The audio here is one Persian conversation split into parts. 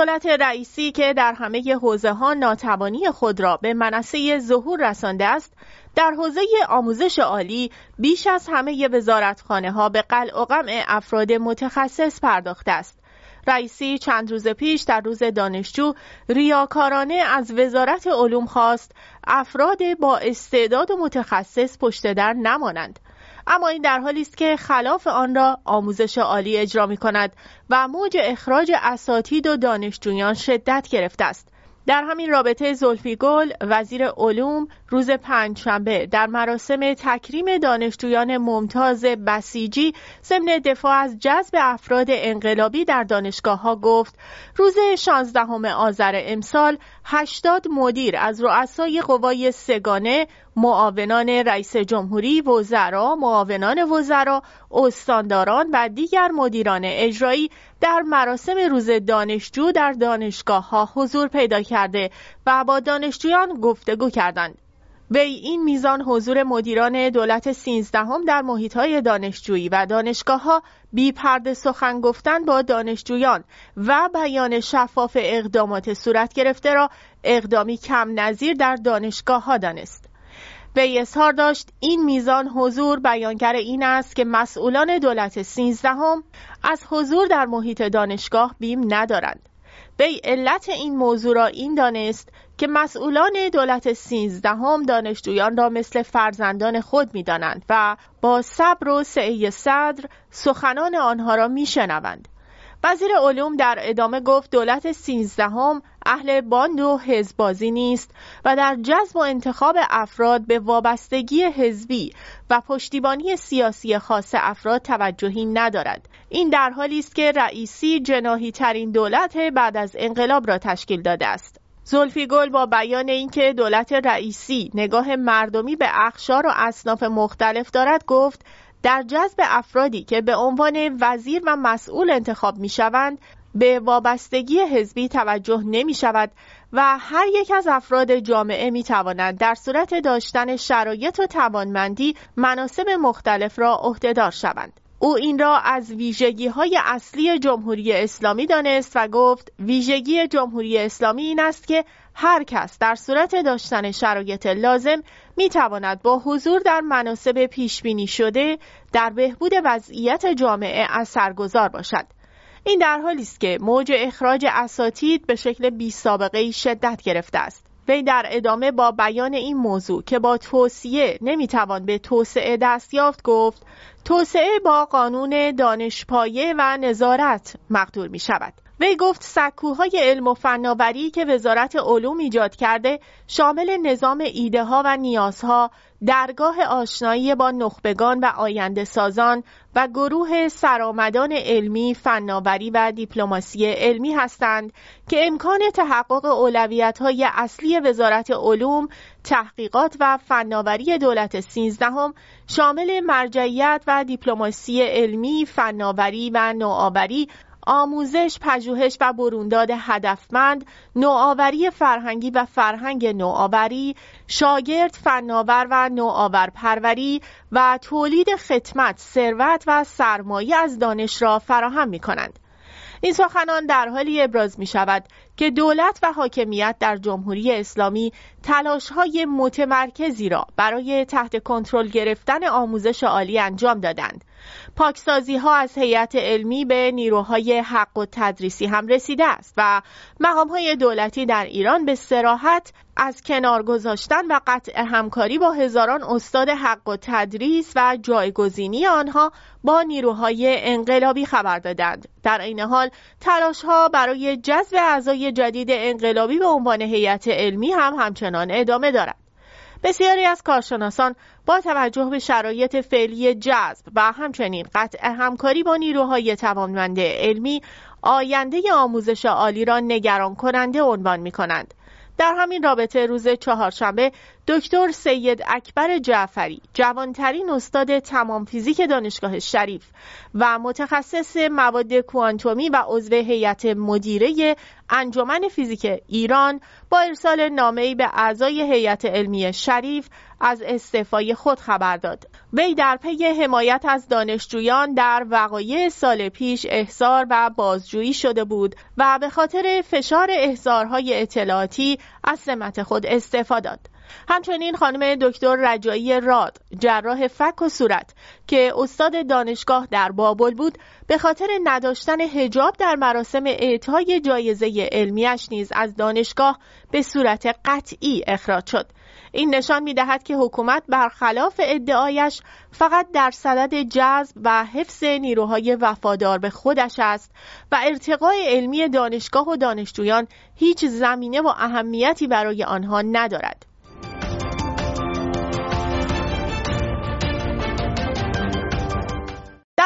دولت رئیسی که در همه حوزه ها ناتوانی خود را به منصه ظهور رسانده است در حوزه آموزش عالی بیش از همه وزارتخانه ها به قلع و قمع افراد متخصص پرداخته است. رئیسی چند روز پیش در روز دانشجو ریاکارانه از وزارت علوم خواست افراد با استعداد و متخصص پشت در نمانند. اما این در حالی است که خلاف آن را آموزش عالی اجرا می کند و موج اخراج اساتید و دانشجویان شدت گرفته است. در همین رابطه زلفی گل وزیر علوم روز پنجشنبه در مراسم تکریم دانشجویان ممتاز بسیجی ضمن دفاع از جذب افراد انقلابی در دانشگاه ها گفت روز 16 آذر امسال 80 مدیر از رؤسای قوای سگانه معاونان رئیس جمهوری، وزرا، معاونان وزرا، استانداران و دیگر مدیران اجرایی در مراسم روز دانشجو در دانشگاه ها حضور پیدا کرده و با دانشجویان گفتگو کردند. وی این میزان حضور مدیران دولت سینزدهم در محیط های دانشجویی و دانشگاه ها بی پرده سخن گفتن با دانشجویان و بیان شفاف اقدامات صورت گرفته را اقدامی کم نظیر در دانشگاه ها دانست. وی اظهار داشت این میزان حضور بیانگر این است که مسئولان دولت سینزدهم از حضور در محیط دانشگاه بیم ندارند وی علت این موضوع را این دانست که مسئولان دولت سینزدهم دانشجویان را مثل فرزندان خود می‌دانند و با صبر و سعی صدر سخنان آنها را میشنوند. وزیر علوم در ادامه گفت دولت سیزدهم اهل باند و حزبازی نیست و در جذب و انتخاب افراد به وابستگی حزبی و پشتیبانی سیاسی خاص افراد توجهی ندارد. این در حالی است که رئیسی جناهی ترین دولت بعد از انقلاب را تشکیل داده است. زلفی گل با بیان اینکه دولت رئیسی نگاه مردمی به اخشار و اصناف مختلف دارد گفت در جذب افرادی که به عنوان وزیر و مسئول انتخاب می شوند به وابستگی حزبی توجه نمی شود و هر یک از افراد جامعه می توانند در صورت داشتن شرایط و توانمندی مناسب مختلف را عهدهدار شوند. او این را از ویژگی های اصلی جمهوری اسلامی دانست و گفت ویژگی جمهوری اسلامی این است که هر کس در صورت داشتن شرایط لازم می تواند با حضور در مناسب پیش بینی شده در بهبود وضعیت جامعه اثرگذار باشد. این در حالی است که موج اخراج اساتید به شکل بی سابقه شدت گرفته است. وی در ادامه با بیان این موضوع که با توصیه نمی‌توان به توسعه دست یافت گفت توسعه با قانون دانشپایه و نظارت مقدور می شود. وی گفت سکوهای علم و فناوری که وزارت علوم ایجاد کرده شامل نظام ایده ها و نیازها درگاه آشنایی با نخبگان و آینده سازان و گروه سرآمدان علمی، فناوری و دیپلماسی علمی هستند که امکان تحقق اولویت های اصلی وزارت علوم، تحقیقات و فناوری دولت سیزدهم شامل مرجعیت و دیپلماسی علمی، فناوری و نوآوری آموزش، پژوهش و برونداد هدفمند، نوآوری فرهنگی و فرهنگ نوآوری، شاگرد فناور و نوآور پروری و تولید خدمت، ثروت و سرمایه از دانش را فراهم می کنند. این سخنان در حالی ابراز می شود که دولت و حاکمیت در جمهوری اسلامی تلاش های متمرکزی را برای تحت کنترل گرفتن آموزش عالی انجام دادند پاکسازی ها از هیئت علمی به نیروهای حق و تدریسی هم رسیده است و مقام های دولتی در ایران به سراحت از کنار گذاشتن و قطع همکاری با هزاران استاد حق و تدریس و جایگزینی آنها با نیروهای انقلابی خبر دادند. در این حال تلاش ها برای جذب اعضای جدید انقلابی به عنوان هیئت علمی هم همچنان ادامه دارد. بسیاری از کارشناسان با توجه به شرایط فعلی جذب و همچنین قطع همکاری با نیروهای توانمند علمی آینده آموزش عالی را نگران کننده عنوان می کنند. در همین رابطه روز چهارشنبه دکتر سید اکبر جعفری جوانترین استاد تمام فیزیک دانشگاه شریف و متخصص مواد کوانتومی و عضو هیئت مدیره انجمن فیزیک ایران با ارسال نامه‌ای به اعضای هیئت علمی شریف از استعفای خود خبر داد. وی در پی حمایت از دانشجویان در وقایع سال پیش احضار و بازجویی شده بود و به خاطر فشار احضارهای اطلاعاتی از سمت خود استعفا داد. همچنین خانم دکتر رجایی راد جراح فک و صورت که استاد دانشگاه در بابل بود به خاطر نداشتن هجاب در مراسم اعطای جایزه علمیش نیز از دانشگاه به صورت قطعی اخراج شد این نشان می دهد که حکومت برخلاف ادعایش فقط در صدد جذب و حفظ نیروهای وفادار به خودش است و ارتقای علمی دانشگاه و دانشجویان هیچ زمینه و اهمیتی برای آنها ندارد.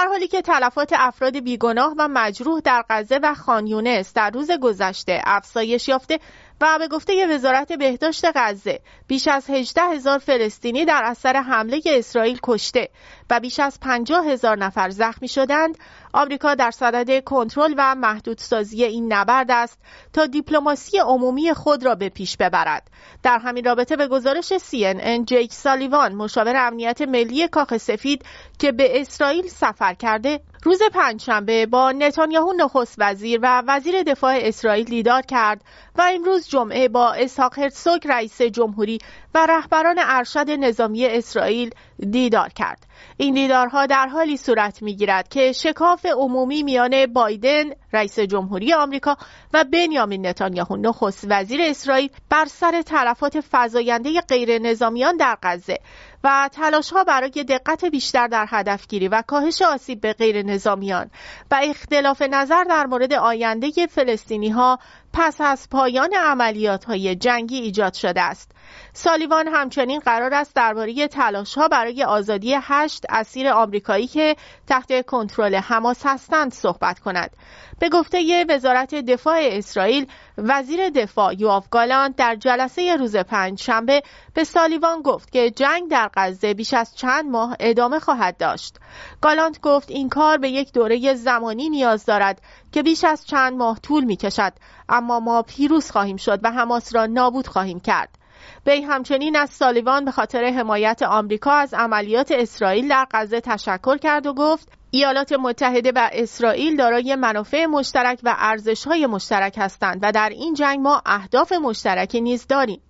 در حالی که تلفات افراد بیگناه و مجروح در غزه و خانیونس در روز گذشته افزایش یافته و به گفته وزارت بهداشت غزه بیش از 18 هزار فلسطینی در اثر حمله اسرائیل کشته و بیش از 50 هزار نفر زخمی شدند. آمریکا در صدد کنترل و محدودسازی این نبرد است تا دیپلماسی عمومی خود را به پیش ببرد. در همین رابطه به گزارش CNN جیک سالیوان مشاور امنیت ملی کاخ سفید که به اسرائیل سفر کرده روز پنجشنبه با نتانیاهو نخست وزیر و وزیر دفاع اسرائیل دیدار کرد و امروز جمعه با اسحاق هرتسوگ رئیس جمهوری و رهبران ارشد نظامی اسرائیل دیدار کرد. این دیدارها در حالی صورت می‌گیرد که شکاف عمومی میان بایدن رئیس جمهوری آمریکا و بنیامین نتانیاهو نخست وزیر اسرائیل بر سر تلفات فزاینده غیر نظامیان در غزه و تلاش ها برای دقت بیشتر در هدفگیری و کاهش آسیب به غیر نظامیان و اختلاف نظر در مورد آینده فلسطینی ها پس از پایان عملیات های جنگی ایجاد شده است. سالیوان همچنین قرار است درباره تلاش ها برای آزادی هشت اسیر آمریکایی که تحت کنترل حماس هستند صحبت کند. به گفته وزارت دفاع اسرائیل وزیر دفاع یواف گالانت در جلسه روز پنج شنبه به سالیوان گفت که جنگ در غزه بیش از چند ماه ادامه خواهد داشت. گالانت گفت این کار به یک دوره زمانی نیاز دارد که بیش از چند ماه طول می کشد اما ما پیروز خواهیم شد و حماس را نابود خواهیم کرد. وی همچنین از سالیوان به خاطر حمایت آمریکا از عملیات اسرائیل در غزه تشکر کرد و گفت ایالات متحده و اسرائیل دارای منافع مشترک و ارزش‌های مشترک هستند و در این جنگ ما اهداف مشترکی نیز داریم.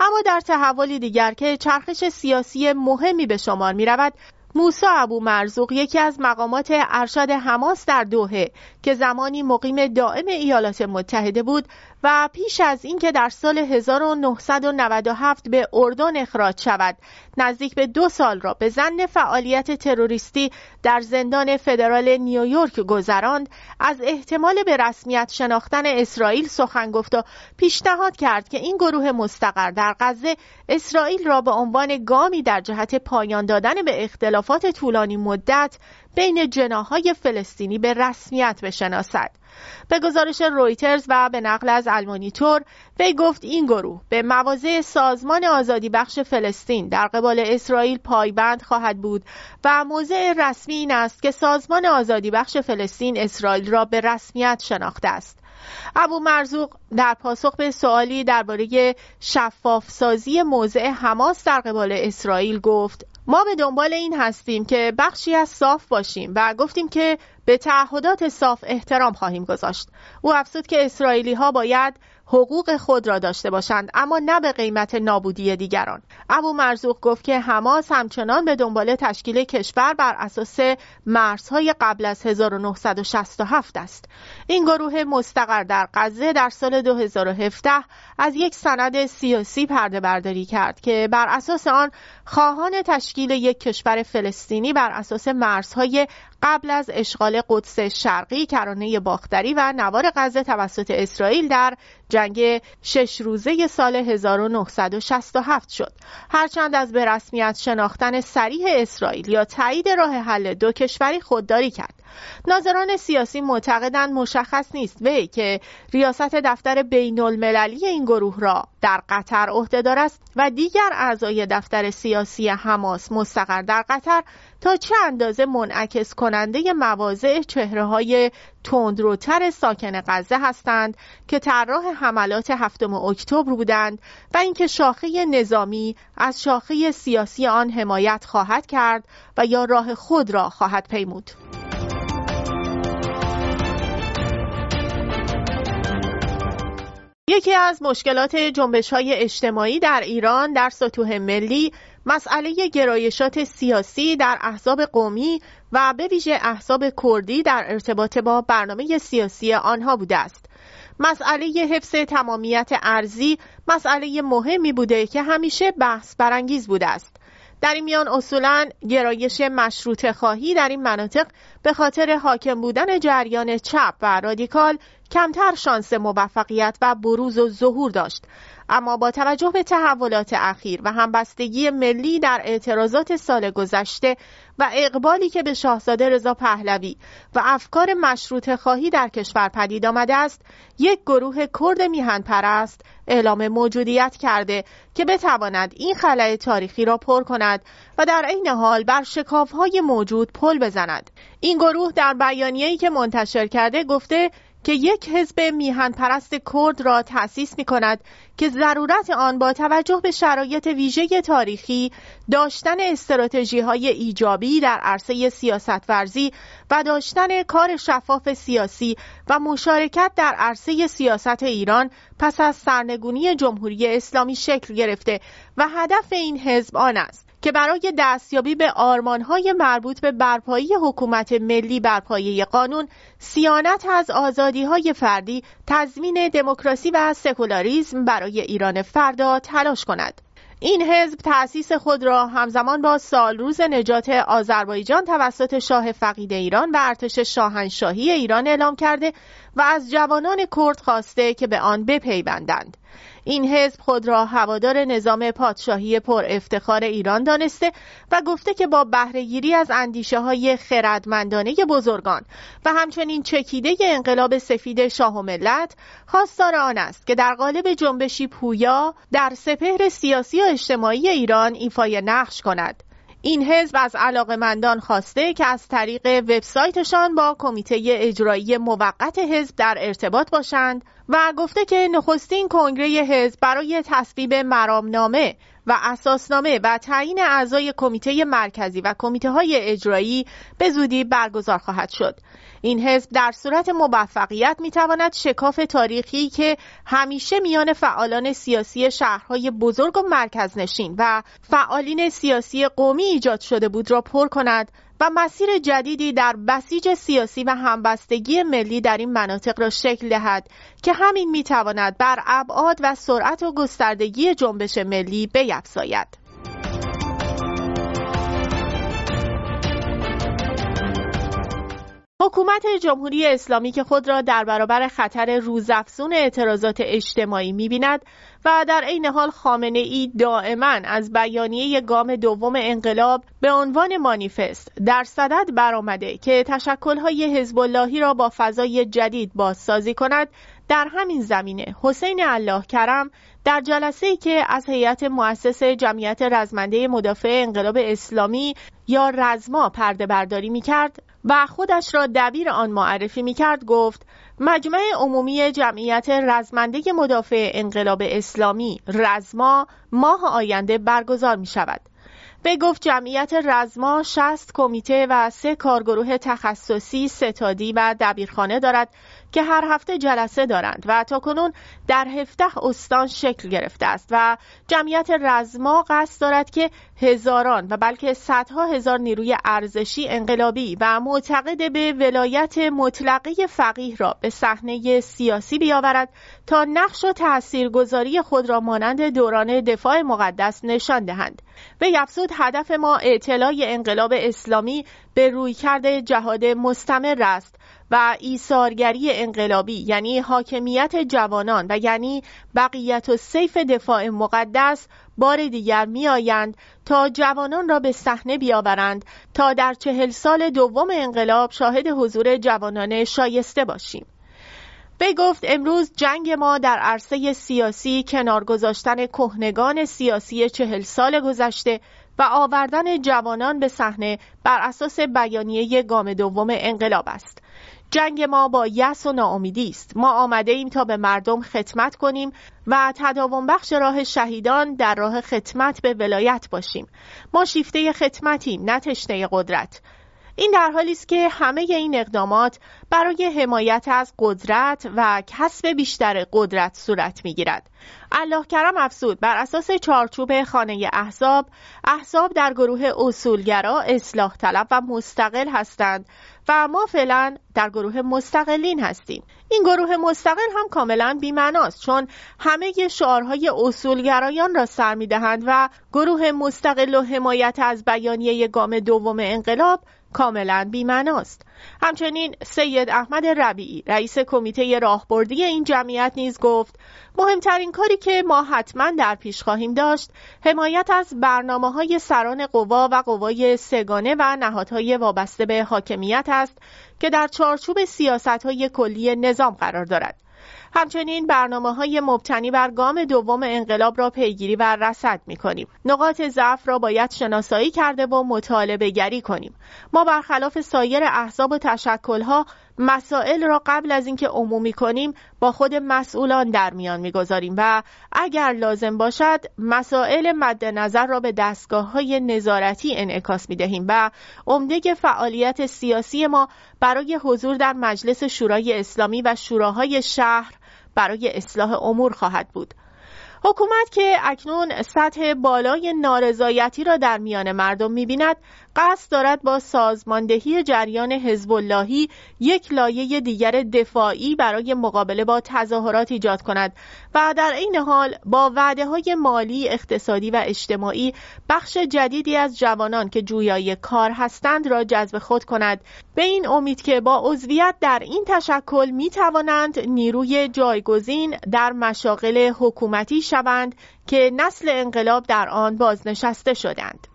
اما در تحولی دیگر که چرخش سیاسی مهمی به شمار می رود موسا ابو مرزوق یکی از مقامات ارشد حماس در دوهه که زمانی مقیم دائم ایالات متحده بود و پیش از اینکه در سال 1997 به اردن اخراج شود نزدیک به دو سال را به زن فعالیت تروریستی در زندان فدرال نیویورک گذراند از احتمال به رسمیت شناختن اسرائیل سخن گفت و پیشنهاد کرد که این گروه مستقر در غزه اسرائیل را به عنوان گامی در جهت پایان دادن به اختلافات طولانی مدت بین جناهای فلسطینی به رسمیت بشناسد. به گزارش رویترز و به نقل از المانیتور وی گفت این گروه به مواضع سازمان آزادی بخش فلسطین در قبال اسرائیل پایبند خواهد بود و موضع رسمی این است که سازمان آزادی بخش فلسطین اسرائیل را به رسمیت شناخته است. ابو مرزوق در پاسخ به سوالی درباره شفاف سازی موضع حماس در قبال اسرائیل گفت ما به دنبال این هستیم که بخشی از صاف باشیم و گفتیم که به تعهدات صاف احترام خواهیم گذاشت. او افزود که اسرائیلی ها باید حقوق خود را داشته باشند اما نه به قیمت نابودی دیگران. ابو مرزوق گفت که حماس همچنان به دنبال تشکیل کشور بر اساس مرزهای قبل از 1967 است. این گروه مستقر در غزه در سال 2017 از یک سند سیاسی پرده برداری کرد که بر اساس آن خواهان تشکیل یک کشور فلسطینی بر اساس مرزهای قبل از اشغال قدس شرقی کرانه باختری و نوار غزه توسط اسرائیل در جنگ شش روزه سال 1967 شد. هرچند از به رسمیت شناختن سریح اسرائیل یا تایید راه حل دو کشوری خودداری کرد. ناظران سیاسی معتقدند مشخص نیست وی که ریاست دفتر بین المللی این گروه را در قطر عهدهدار است و دیگر اعضای دفتر سیاسی حماس مستقر در قطر تا چه اندازه منعکس کننده مواضع چهره های تندروتر ساکن غزه هستند که طراح حملات هفتم اکتبر بودند و اینکه شاخه نظامی از شاخه سیاسی آن حمایت خواهد کرد و یا راه خود را خواهد پیمود. یکی از مشکلات جنبش های اجتماعی در ایران در سطوح ملی مسئله گرایشات سیاسی در احزاب قومی و به ویژه احزاب کردی در ارتباط با برنامه سیاسی آنها بوده است. مسئله حفظ تمامیت ارزی مسئله مهمی بوده که همیشه بحث برانگیز بوده است. در این میان اصولا گرایش مشروط خواهی در این مناطق به خاطر حاکم بودن جریان چپ و رادیکال کمتر شانس موفقیت و بروز و ظهور داشت اما با توجه به تحولات اخیر و همبستگی ملی در اعتراضات سال گذشته و اقبالی که به شاهزاده رضا پهلوی و افکار مشروط خواهی در کشور پدید آمده است یک گروه کرد میهن پرست اعلام موجودیت کرده که بتواند این خلای تاریخی را پر کند و در عین حال بر شکافهای موجود پل بزند. این گروه در بیانیه‌ای که منتشر کرده گفته که یک حزب میهن پرست کرد را تأسیس می کند که ضرورت آن با توجه به شرایط ویژه تاریخی داشتن استراتژی های ایجابی در عرصه سیاست ورزی و داشتن کار شفاف سیاسی و مشارکت در عرصه سیاست ایران پس از سرنگونی جمهوری اسلامی شکل گرفته و هدف این حزب آن است. که برای دستیابی به آرمانهای مربوط به برپایی حکومت ملی بر پایه قانون سیانت از آزادیهای فردی تضمین دموکراسی و سکولاریزم برای ایران فردا تلاش کند این حزب تأسیس خود را همزمان با سال روز نجات آذربایجان توسط شاه فقید ایران و ارتش شاهنشاهی ایران اعلام کرده و از جوانان کرد خواسته که به آن بپیوندند. این حزب خود را هوادار نظام پادشاهی پر افتخار ایران دانسته و گفته که با بهرهگیری از اندیشه های خردمندانه بزرگان و همچنین چکیده انقلاب سفید شاه و ملت خواستار آن است که در قالب جنبشی پویا در سپهر سیاسی و اجتماعی ایران ایفای نقش کند. این حزب از علاقمندان خواسته که از طریق وبسایتشان با کمیته اجرایی موقت حزب در ارتباط باشند و گفته که نخستین کنگره حزب برای تصویب مرامنامه و اساسنامه و تعیین اعضای کمیته مرکزی و کمیته های اجرایی به زودی برگزار خواهد شد. این حزب در صورت موفقیت می‌تواند شکاف تاریخی که همیشه میان فعالان سیاسی شهرهای بزرگ و مرکزنشین و فعالین سیاسی قومی ایجاد شده بود را پر کند و مسیر جدیدی در بسیج سیاسی و همبستگی ملی در این مناطق را شکل دهد که همین می‌تواند بر ابعاد و سرعت و گستردگی جنبش ملی بیفزاید. حکومت جمهوری اسلامی که خود را در برابر خطر روزافزون اعتراضات اجتماعی می‌بیند و در عین حال خامنه ای دائما از بیانیه گام دوم انقلاب به عنوان مانیفست در صدد برآمده که تشکلهای حزب اللهی را با فضای جدید بازسازی کند در همین زمینه حسین الله کرم در جلسه ای که از هیئت مؤسس جمعیت رزمنده مدافع انقلاب اسلامی یا رزما پرده برداری می کرد و خودش را دبیر آن معرفی می کرد گفت مجمع عمومی جمعیت رزمنده مدافع انقلاب اسلامی رزما ماه آینده برگزار می شود. به گفت جمعیت رزما 60 کمیته و سه کارگروه تخصصی ستادی و دبیرخانه دارد که هر هفته جلسه دارند و تا کنون در هفته استان شکل گرفته است و جمعیت رزما قصد دارد که هزاران و بلکه صدها هزار نیروی ارزشی انقلابی و معتقد به ولایت مطلقه فقیه را به صحنه سیاسی بیاورد تا نقش و تاثیرگذاری خود را مانند دوران دفاع مقدس نشان دهند. و افزود هدف ما اطلاع انقلاب اسلامی به رویکرد جهاد مستمر است. و ایثارگری انقلابی یعنی حاکمیت جوانان و یعنی بقیت و سیف دفاع مقدس بار دیگر می آیند تا جوانان را به صحنه بیاورند تا در چهل سال دوم انقلاب شاهد حضور جوانان شایسته باشیم. به گفت امروز جنگ ما در عرصه سیاسی کنار گذاشتن کهنگان سیاسی چهل سال گذشته و آوردن جوانان به صحنه بر اساس بیانیه گام دوم انقلاب است جنگ ما با یس و ناامیدی است. ما آمده ایم تا به مردم خدمت کنیم و تداوم بخش راه شهیدان در راه خدمت به ولایت باشیم. ما شیفته خدمتیم نه تشنه قدرت. این در حالی است که همه این اقدامات برای حمایت از قدرت و کسب بیشتر قدرت صورت می‌گیرد. الله کرم افزود بر اساس چارچوب خانه احزاب احزاب در گروه اصولگرا اصلاح طلب و مستقل هستند و ما فعلا در گروه مستقلین هستیم. این گروه مستقل هم کاملا بیمناست چون همه شعارهای اصولگرایان را سر می‌دهند و گروه مستقل و حمایت از بیانیه گام دوم انقلاب کاملا بیمناست همچنین سید احمد ربیعی رئیس کمیته راهبردی این جمعیت نیز گفت مهمترین کاری که ما حتما در پیش خواهیم داشت حمایت از برنامه های سران قوا و قوای سگانه و نهادهای وابسته به حاکمیت است که در چارچوب سیاست های کلی نظام قرار دارد. همچنین برنامه های مبتنی بر گام دوم انقلاب را پیگیری و رصد می کنیم. نقاط ضعف را باید شناسایی کرده و مطالبه گری کنیم. ما برخلاف سایر احزاب و تشکلها مسائل را قبل از اینکه عمومی کنیم با خود مسئولان در میان می‌گذاریم و اگر لازم باشد مسائل مد نظر را به دستگاه های نظارتی انعکاس می دهیم و عمده فعالیت سیاسی ما برای حضور در مجلس شورای اسلامی و شوراهای شهر برای اصلاح امور خواهد بود. حکومت که اکنون سطح بالای نارضایتی را در میان مردم می‌بیند قصد دارد با سازماندهی جریان حزب اللهی یک لایه دیگر دفاعی برای مقابله با تظاهرات ایجاد کند و در این حال با وعده های مالی، اقتصادی و اجتماعی بخش جدیدی از جوانان که جویای کار هستند را جذب خود کند به این امید که با عضویت در این تشکل می توانند نیروی جایگزین در مشاغل حکومتی شوند که نسل انقلاب در آن بازنشسته شدند.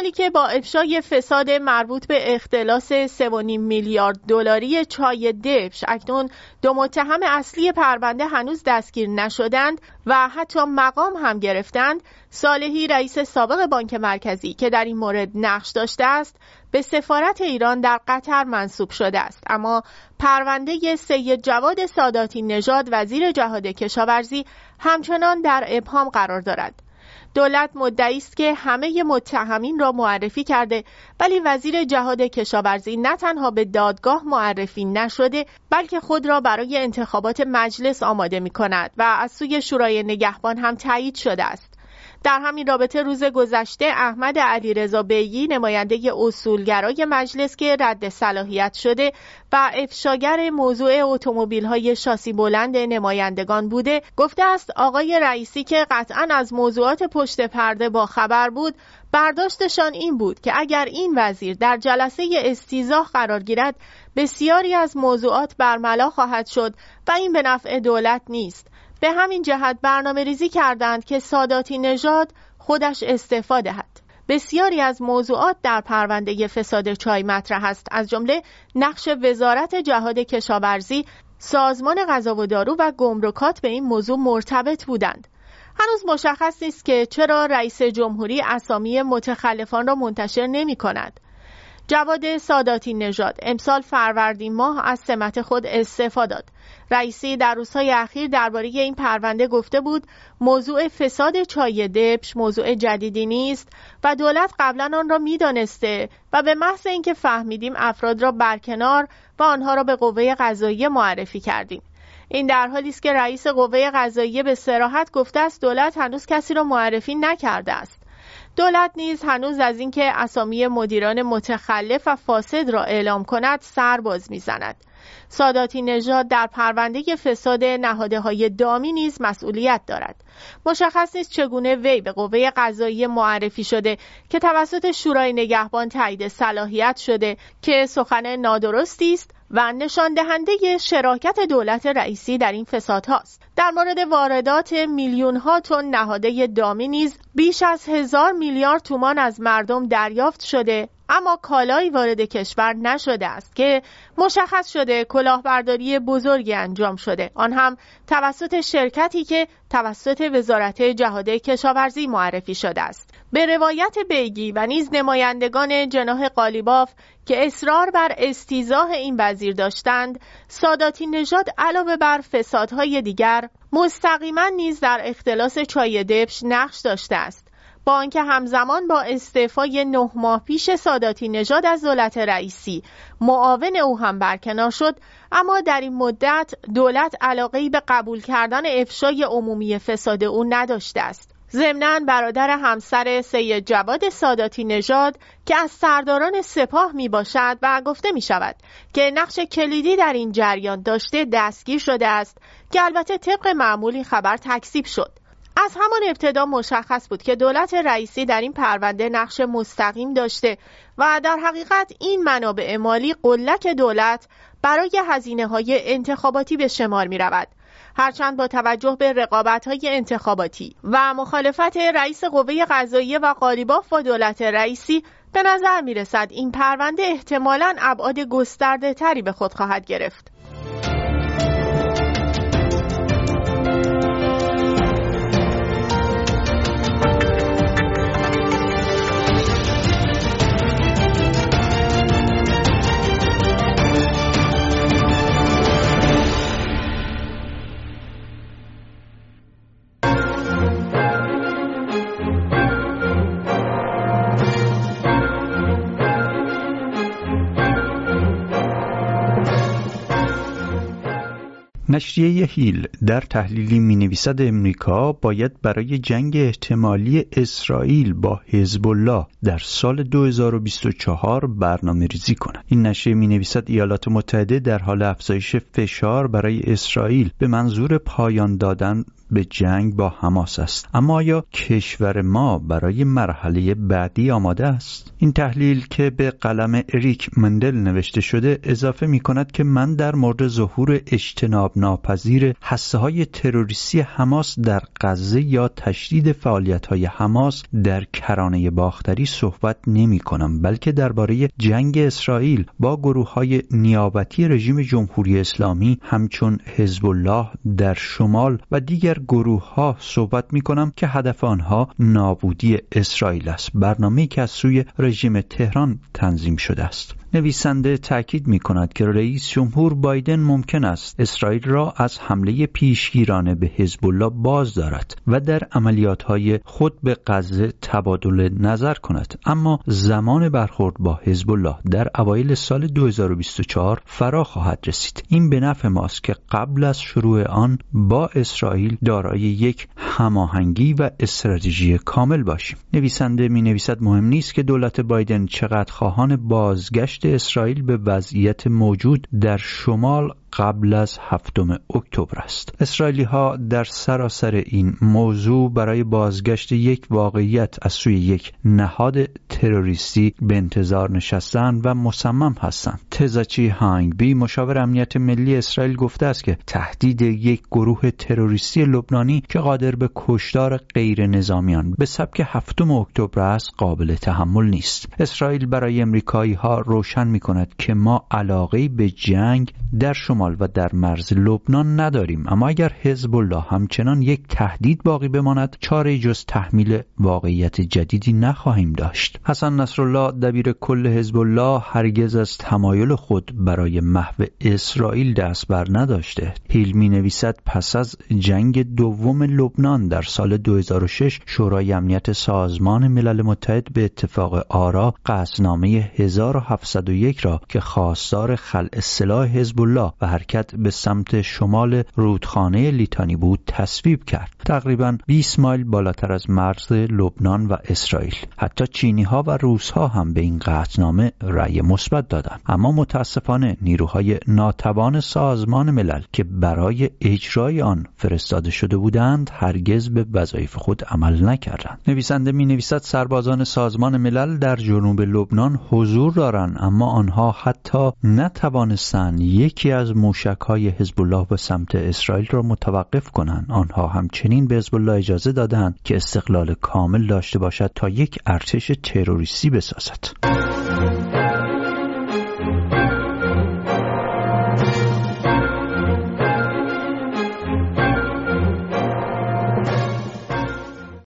حالی که با افشای فساد مربوط به اختلاس 3.5 میلیارد دلاری چای دبش اکنون دو متهم اصلی پرونده هنوز دستگیر نشدند و حتی مقام هم گرفتند. صالحی رئیس سابق بانک مرکزی که در این مورد نقش داشته است به سفارت ایران در قطر منصوب شده است. اما پرونده سید جواد ساداتی نژاد وزیر جهاد کشاورزی همچنان در ابهام قرار دارد. دولت مدعی است که همه متهمین را معرفی کرده ولی وزیر جهاد کشاورزی نه تنها به دادگاه معرفی نشده بلکه خود را برای انتخابات مجلس آماده می کند و از سوی شورای نگهبان هم تایید شده است. در همین رابطه روز گذشته احمد علیرضا بیگی نماینده اصولگرای مجلس که رد صلاحیت شده و افشاگر موضوع اتومبیل های شاسی بلند نمایندگان بوده گفته است آقای رئیسی که قطعا از موضوعات پشت پرده با خبر بود برداشتشان این بود که اگر این وزیر در جلسه استیزاه قرار گیرد بسیاری از موضوعات برملا خواهد شد و این به نفع دولت نیست. به همین جهت برنامه ریزی کردند که ساداتی نژاد خودش استعفا دهد. بسیاری از موضوعات در پرونده فساد چای مطرح است. از جمله نقش وزارت جهاد کشاورزی سازمان غذا و دارو و گمرکات به این موضوع مرتبط بودند. هنوز مشخص نیست که چرا رئیس جمهوری اسامی متخلفان را منتشر نمی کند. جواد ساداتی نژاد. امسال فروردین ماه از سمت خود استعفا داد. رئیسی در روزهای اخیر درباره این پرونده گفته بود موضوع فساد چای دبش موضوع جدیدی نیست و دولت قبلا آن را می‌دانسته و به محض اینکه فهمیدیم افراد را برکنار و آنها را به قوه قضاییه معرفی کردیم. این در حالی است که رئیس قوه قضاییه به سراحت گفته است دولت هنوز کسی را معرفی نکرده است. دولت نیز هنوز از اینکه اسامی مدیران متخلف و فاسد را اعلام کند سر باز می‌زند. ساداتی نژاد در پرونده فساد نهاده های دامی نیز مسئولیت دارد مشخص نیست چگونه وی به قوه قضایی معرفی شده که توسط شورای نگهبان تایید صلاحیت شده که سخن نادرستی است و نشان دهنده شراکت دولت رئیسی در این فساد هاست. در مورد واردات میلیون ها تن نهاده دامی نیز بیش از هزار میلیارد تومان از مردم دریافت شده اما کالایی وارد کشور نشده است که مشخص شده کلاهبرداری بزرگی انجام شده. آن هم توسط شرکتی که توسط وزارت جهاده کشاورزی معرفی شده است. به روایت بیگی و نیز نمایندگان جناح قالیباف که اصرار بر استیزاه این وزیر داشتند ساداتی نژاد علاوه بر فسادهای دیگر مستقیما نیز در اختلاس چای دبش نقش داشته است. با آنکه همزمان با استعفای نه ماه پیش ساداتی نژاد از دولت رئیسی معاون او هم برکنار شد اما در این مدت دولت علاقه به قبول کردن افشای عمومی فساد او نداشته است. ضمنا برادر همسر سید جواد ساداتی نژاد که از سرداران سپاه می باشد و گفته می شود که نقش کلیدی در این جریان داشته دستگیر شده است که البته طبق معمولی خبر تکذیب شد. از همان ابتدا مشخص بود که دولت رئیسی در این پرونده نقش مستقیم داشته و در حقیقت این منابع مالی قلک دولت برای هزینه های انتخاباتی به شمار می رود. هرچند با توجه به رقابت های انتخاباتی و مخالفت رئیس قوه قضاییه و قالیباف با دولت رئیسی به نظر می رسد این پرونده احتمالاً ابعاد گسترده تری به خود خواهد گرفت. نشریه هیل در تحلیلی می نویسد امریکا باید برای جنگ احتمالی اسرائیل با حزب الله در سال 2024 برنامه ریزی کند. این نشریه می نویسد ایالات متحده در حال افزایش فشار برای اسرائیل به منظور پایان دادن به جنگ با حماس است. اما آیا کشور ما برای مرحله بعدی آماده است؟ این تحلیل که به قلم اریک مندل نوشته شده اضافه می کند که من در مورد ظهور اجتناب ناپذیر حسه های تروریستی حماس در غزه یا تشدید فعالیت های حماس در کرانه باختری صحبت نمی کنم بلکه درباره جنگ اسرائیل با گروه های نیابتی رژیم جمهوری اسلامی همچون حزب الله در شمال و دیگر گروه ها صحبت می کنم که هدف آنها نابودی اسرائیل است. برنامه که از سوی رژیم تهران تنظیم شده است. نویسنده تاکید می کند که رئیس جمهور بایدن ممکن است اسرائیل را از حمله پیشگیرانه به حزب الله باز دارد و در عملیات های خود به غزه تبادل نظر کند. اما زمان برخورد با حزب الله در اوایل سال 2024 فرا خواهد رسید. این به نفع ماست که قبل از شروع آن با اسرائیل دارای یک هماهنگی و استراتژی کامل باشیم. نویسنده می نویسد مهم نیست که دولت بایدن چقدر خواهان بازگشت اسرائیل به وضعیت موجود در شمال قبل از هفتم اکتبر است. اسرائیلی ها در سراسر این موضوع برای بازگشت یک واقعیت از سوی یک نهاد تروریستی به انتظار نشستن و مصمم هستند. تزاچی هانگ بی مشاور امنیت ملی اسرائیل گفته است که تهدید یک گروه تروریستی لبنانی که قادر به کشتار غیر نظامیان به سبک هفتم اکتبر است قابل تحمل نیست. اسرائیل برای امریکایی ها روشن می کند که ما علاقه به جنگ در شمال و در مرز لبنان نداریم. اما اگر حزب الله همچنان یک تهدید باقی بماند چاره جز تحمیل واقعیت جدیدی نخواهیم داشت. حسن نصرالله دبیر کل حزب الله هرگز از تمایل خود برای محو اسرائیل دست بر نداشته. هیل می نویسد پس از جنگ دوم لبنان در سال 2006 شورای امنیت سازمان ملل متحد به اتفاق آرا قصنامه 1701 را که خواستار خلع سلاح حزب الله و حرکت به سمت شمال رودخانه لیتانی بود تصویب کرد. تقریبا 20 مایل بالاتر از مرز لبنان و اسرائیل. حتی چینی ها و روس ها هم به این قطعنامه رأی مثبت دادند. اما متاسفانه نیروهای ناتوان سازمان ملل که برای اجرای آن فرستاده شده بودند هرگز به وظایف خود عمل نکردند. نویسنده می نویسد سربازان سازمان ملل در جنوب لبنان حضور دارند اما آنها حتی نتوانستند یکی از موشک های حزب الله به سمت اسرائیل را متوقف کنند آنها همچنین به حزب الله اجازه دادند که استقلال کامل داشته باشد تا یک ارتش تروریستی بسازد.